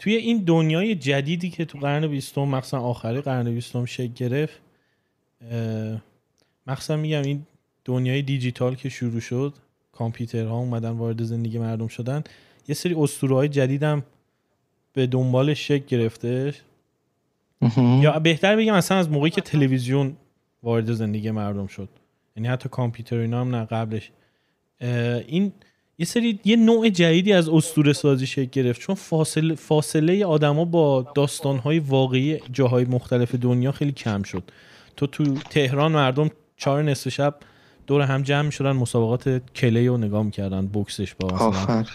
توی این دنیای جدیدی که تو قرن بیستم مخصوصا آخری قرن بیستم شکل گرفت مخصوصا میگم این دنیای دیجیتال که شروع شد کامپیوترها اومدن وارد زندگی مردم شدن یه سری اسطوره های جدیدم به دنبال شکل گرفته. یا بهتر بگم اصلا از موقعی که تلویزیون وارد زندگی مردم شد یعنی حتی کامپیوتر اینا هم نه قبلش. این یه سری یه نوع جدیدی از اسطوره سازی شکل گرفت. چون فاصله فاصله آدما با داستانهای واقعی جاهای مختلف دنیا خیلی کم شد. تو تو تهران مردم چهار نصف شب دور هم جمع می‌شدن مسابقات کلی رو نگاه می‌کردن بوکسش با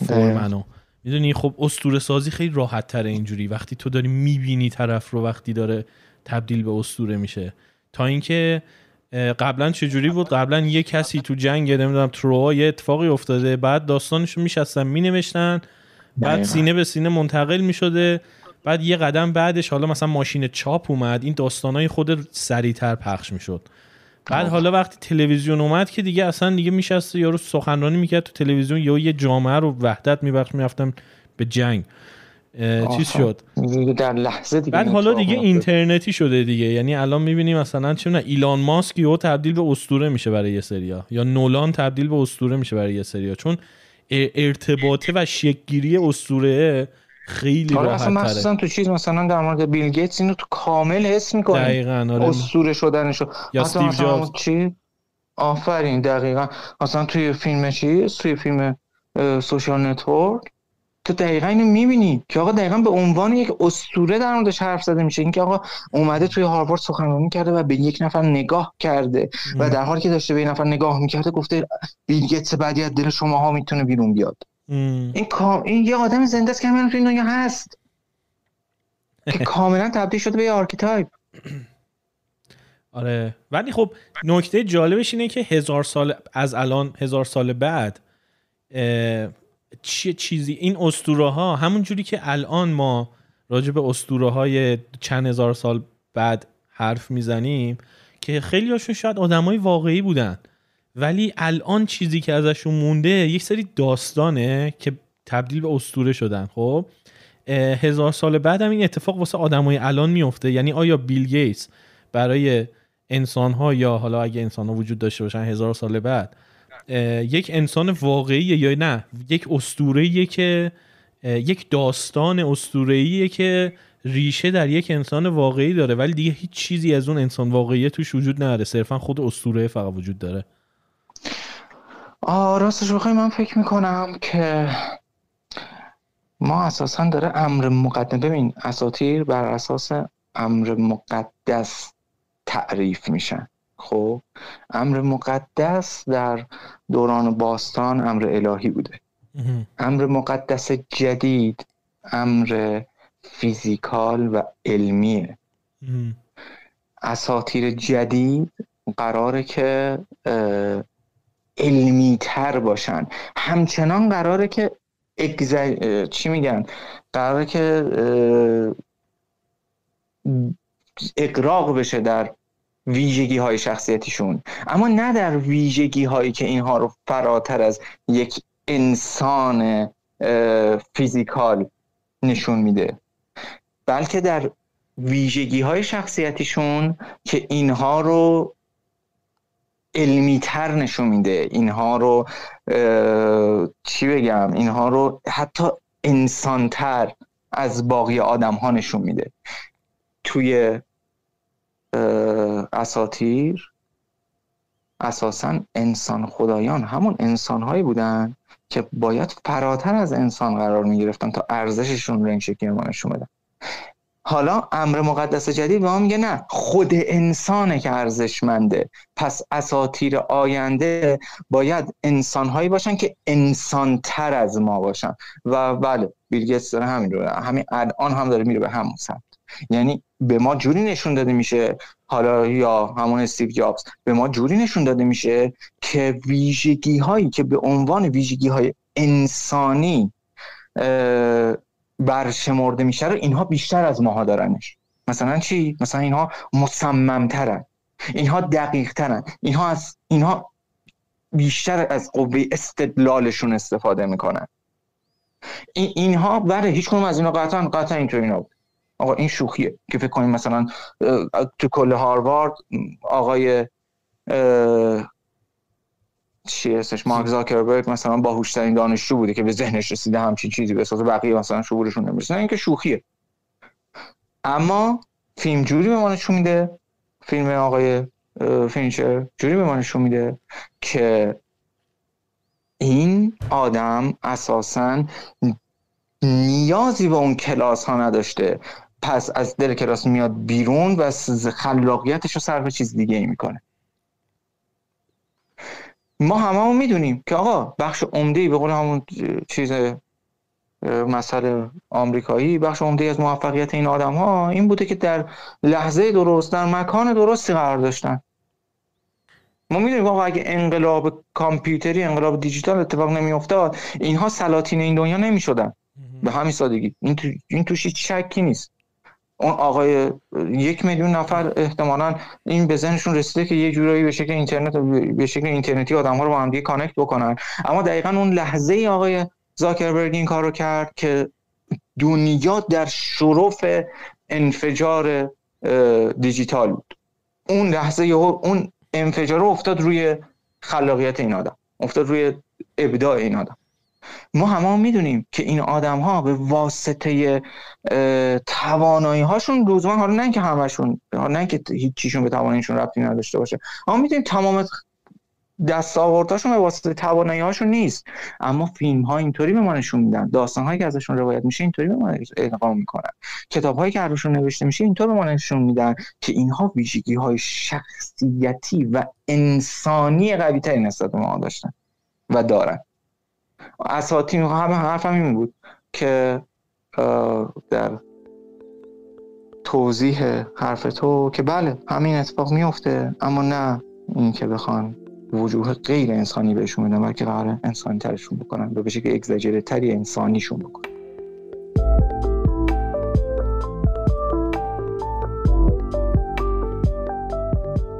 مثلا می‌دونی خب اسطوره سازی خیلی راحت تره اینجوری. وقتی تو داری می‌بینی طرف رو وقتی داره تبدیل به اسطوره میشه. تا اینکه قبلا چجوری بود؟ قبلا یه کسی تو جنگ نمی‌دونم تروا یه اتفاقی افتاده بعد داستانش میشستن مینوشتن بعد سینه به سینه منتقل می‌شده بعد یه قدم بعدش حالا مثلا ماشین چاپ اومد این داستانای خود سریعتر پخش می‌شد. بعد حالا وقتی تلویزیون اومد که دیگه اصلا دیگه میشسته یارو سخنرانی می‌کرد تو تلویزیون یا یه جامعه رو وحدت میبخش می‌رفتم به جنگ. چیز شد. در لحظه دیگه بعد حالا دیگه اینترنتی شده دیگه. یعنی الان می‌بینیم مثلا چه ایلان ماسک یهو تبدیل به اسطوره میشه برای یه سریا یا نولان تبدیل به اسطوره میشه برای یه سریا چون ارتباطه و شکل‌گیری اسطوره خیلی آره راحت مثلا تو چیز مثلا در مورد بیل گیتس اینو تو کامل حس می‌کنی. دقیقاً آره. اسطوره شدنشو. یا استیو جابز. چی؟ آفرین دقیقا. مثلا توی فیلم چی؟ توی فیلم Social Network. تو دقیقا اینو می‌بینی که آقا دقیقا به عنوان یک اسطوره در موردش حرف زده میشه. اینکه آقا اومده توی هاروارد سخنرانی کرده و به یک نفر نگاه کرده و در حالی که داشته به یک نفر نگاه می‌کرده گفته بیل گیتس بعدی از دل شماها می‌تونه بیرون بیاد. این کام این یه آدم زنده است که همین توی دنیا هست. که کاملا تبدیل شده به یه archetype. آره. ولی خب نکته جالبش اینه که هزار سال از الان هزار سال بعد چیه چیزی؟ این اسطوره ها همون جوری که الان ما راجع به اسطوره های چند هزار سال بعد حرف می‌زنیم که خیلی هاشون شاید آدمای واقعی بودن. ولی الان چیزی که ازشون مونده یک سری داستانه که تبدیل به اسطوره شدن خب؟ هزار سال بعد هم این اتفاق واسه آدمای الان میفته یعنی آیا بیل گیتس برای انسان ها یا حالا اگه انسان ها وجود داشته باشن هزار سال بعد یک انسان واقعی یا نه؟ یک اسطوره که یک داستان اسطوره‌ایه که ریشه در یک انسان واقعی داره ولی دیگه هیچ چیزی از اون انسان واقعی توش وجود نداره. صرفا خود اسطوره فقط وجود داره. آه راستش بخوای من فکر می‌کنم که ما اساسا داره امر مقدم ببین اساتیر بر اساس امر مقدس تعریف میشن. خب امر مقدس در دوران باستان امر الهی بوده. امر مقدس جدید امر فیزیکال و علمیه. اساتیر جدید قراره که علمی تر باشن. همچنان قراره که چی میگن؟ قراره که اقراق بشه در ویژگی های شخصیتیشون. اما نه در ویژگی هایی که اینها رو فراتر از یک انسان فیزیکال نشون میده بلکه در ویژگی های شخصیتیشون که اینها رو علمی تر نشون میده. اینها رو چی بگم؟ اینها رو حتی انسانتر از باقی آدم ها نشون میده. توی اساتیر اساسا انسان خدایان. همون انسان هایی بودن که باید فراتر از انسان قرار می گرفتن تا ارزششون رو این شکلی ما نشون بدن. حالا امر مقدس جدید به ما میگه نه خود انسانه که ارزشمنده. پس اساتیر آینده باید انسانهایی باشن که انسانتر از ما باشن. و بله بیلگیتس داره همین رو همین الان هم داره میره به همون سمت. یعنی به ما جوری نشون داده میشه حالا یا همون استیو جابز به ما جوری نشون داده میشه که ویژگی هایی که به عنوان ویژگی های انسانی برشمرده میشه رو اینها بیشتر از ماها دارنش. مثلا چی؟ مثلا اینها مصممترن. اینها دقیق ترن اینها از اینها بیشتر از قوه استدلالشون استفاده می‌کنن. این اینها بله هیچ کنم از اینا قطعا قطعا اینطوری نبود. آقا این شوخیه که فکر کنیم مثلا تو کل هاروارد آقای چی اسمش؟ مارک زاکربرگ مثلا باهوشترین دانشجو بوده که به ذهنش رسیده همچین چیزی به اساس بقیه مثلا شعورشون نمی‌رسه. نه اینکه شوخیه. اما فیلم جوری به ما نشون میده فیلم آقای فینچر جوری به ما نشون میده که این آدم اساسا نیازی به اون کلاس ها نداشته. پس از دل کلاس میاد بیرون و خلاقیتش رو صرف چیز دیگه ای می‌کنه. ما همه می‌دونیم که آقا بخش عمده به قول همون چیز مسئله آمریکایی بخش عمده از موفقیت این آدم ها این بوده که در لحظه درست در مکان درستی قرار داشتن. ما می‌دونیم آقا اگه انقلاب کامپیوتری انقلاب دیجیتال اتفاق نمیافتاد اینها سلاطین این دنیا نمی‌شدن. به همین سادگی. این تو این توش شکی نیست. اون آقای یک میلیون نفر احتمالا این به ذهنشون رسیده که یه جورایی به شکل اینترنت به شکل اینترنتی آدم ها رو با هم دیگه connect بکنن. اما دقیقا اون لحظه ای آقای زاکربرگ این کارو کرد که دنیا در شرف انفجار دیجیتال بود. اون لحظه اون انفجار افتاد روی خلاقیت این آدم افتاد روی ابداع این آدم. ما همه هم می‌دونیم که این آدم ها به واسطه توانایی هاشون روزمان حالا نه که همشون نه که هیچیشون به تواناییشون ربطی نداشته باشه اما می‌دونیم تمام دستاوردهاشون به واسطه توانایی هاشون نیست. اما فیلم ها اینطوری به ما نشون میدن داستان هایی که ازشون روایت میشه اینطوری به ما اقام می‌کنن. کتاب هایی که ازشون نوشته میشه اینطور به ما نشون میدن که اینها ویژگی های شخصیتی و انسانی قوی تری نسبت به ما داشتن و دارن. اساتی همه حرفم این بود که در توضیح حرف تو که بله همین اتفاق میفته اما نه این که بخوان وجوه غیر انسانی بهشون بدن بلکه قرار انسانی ترشون بکنن به که اگزاجره تری انسانیشون بکنن.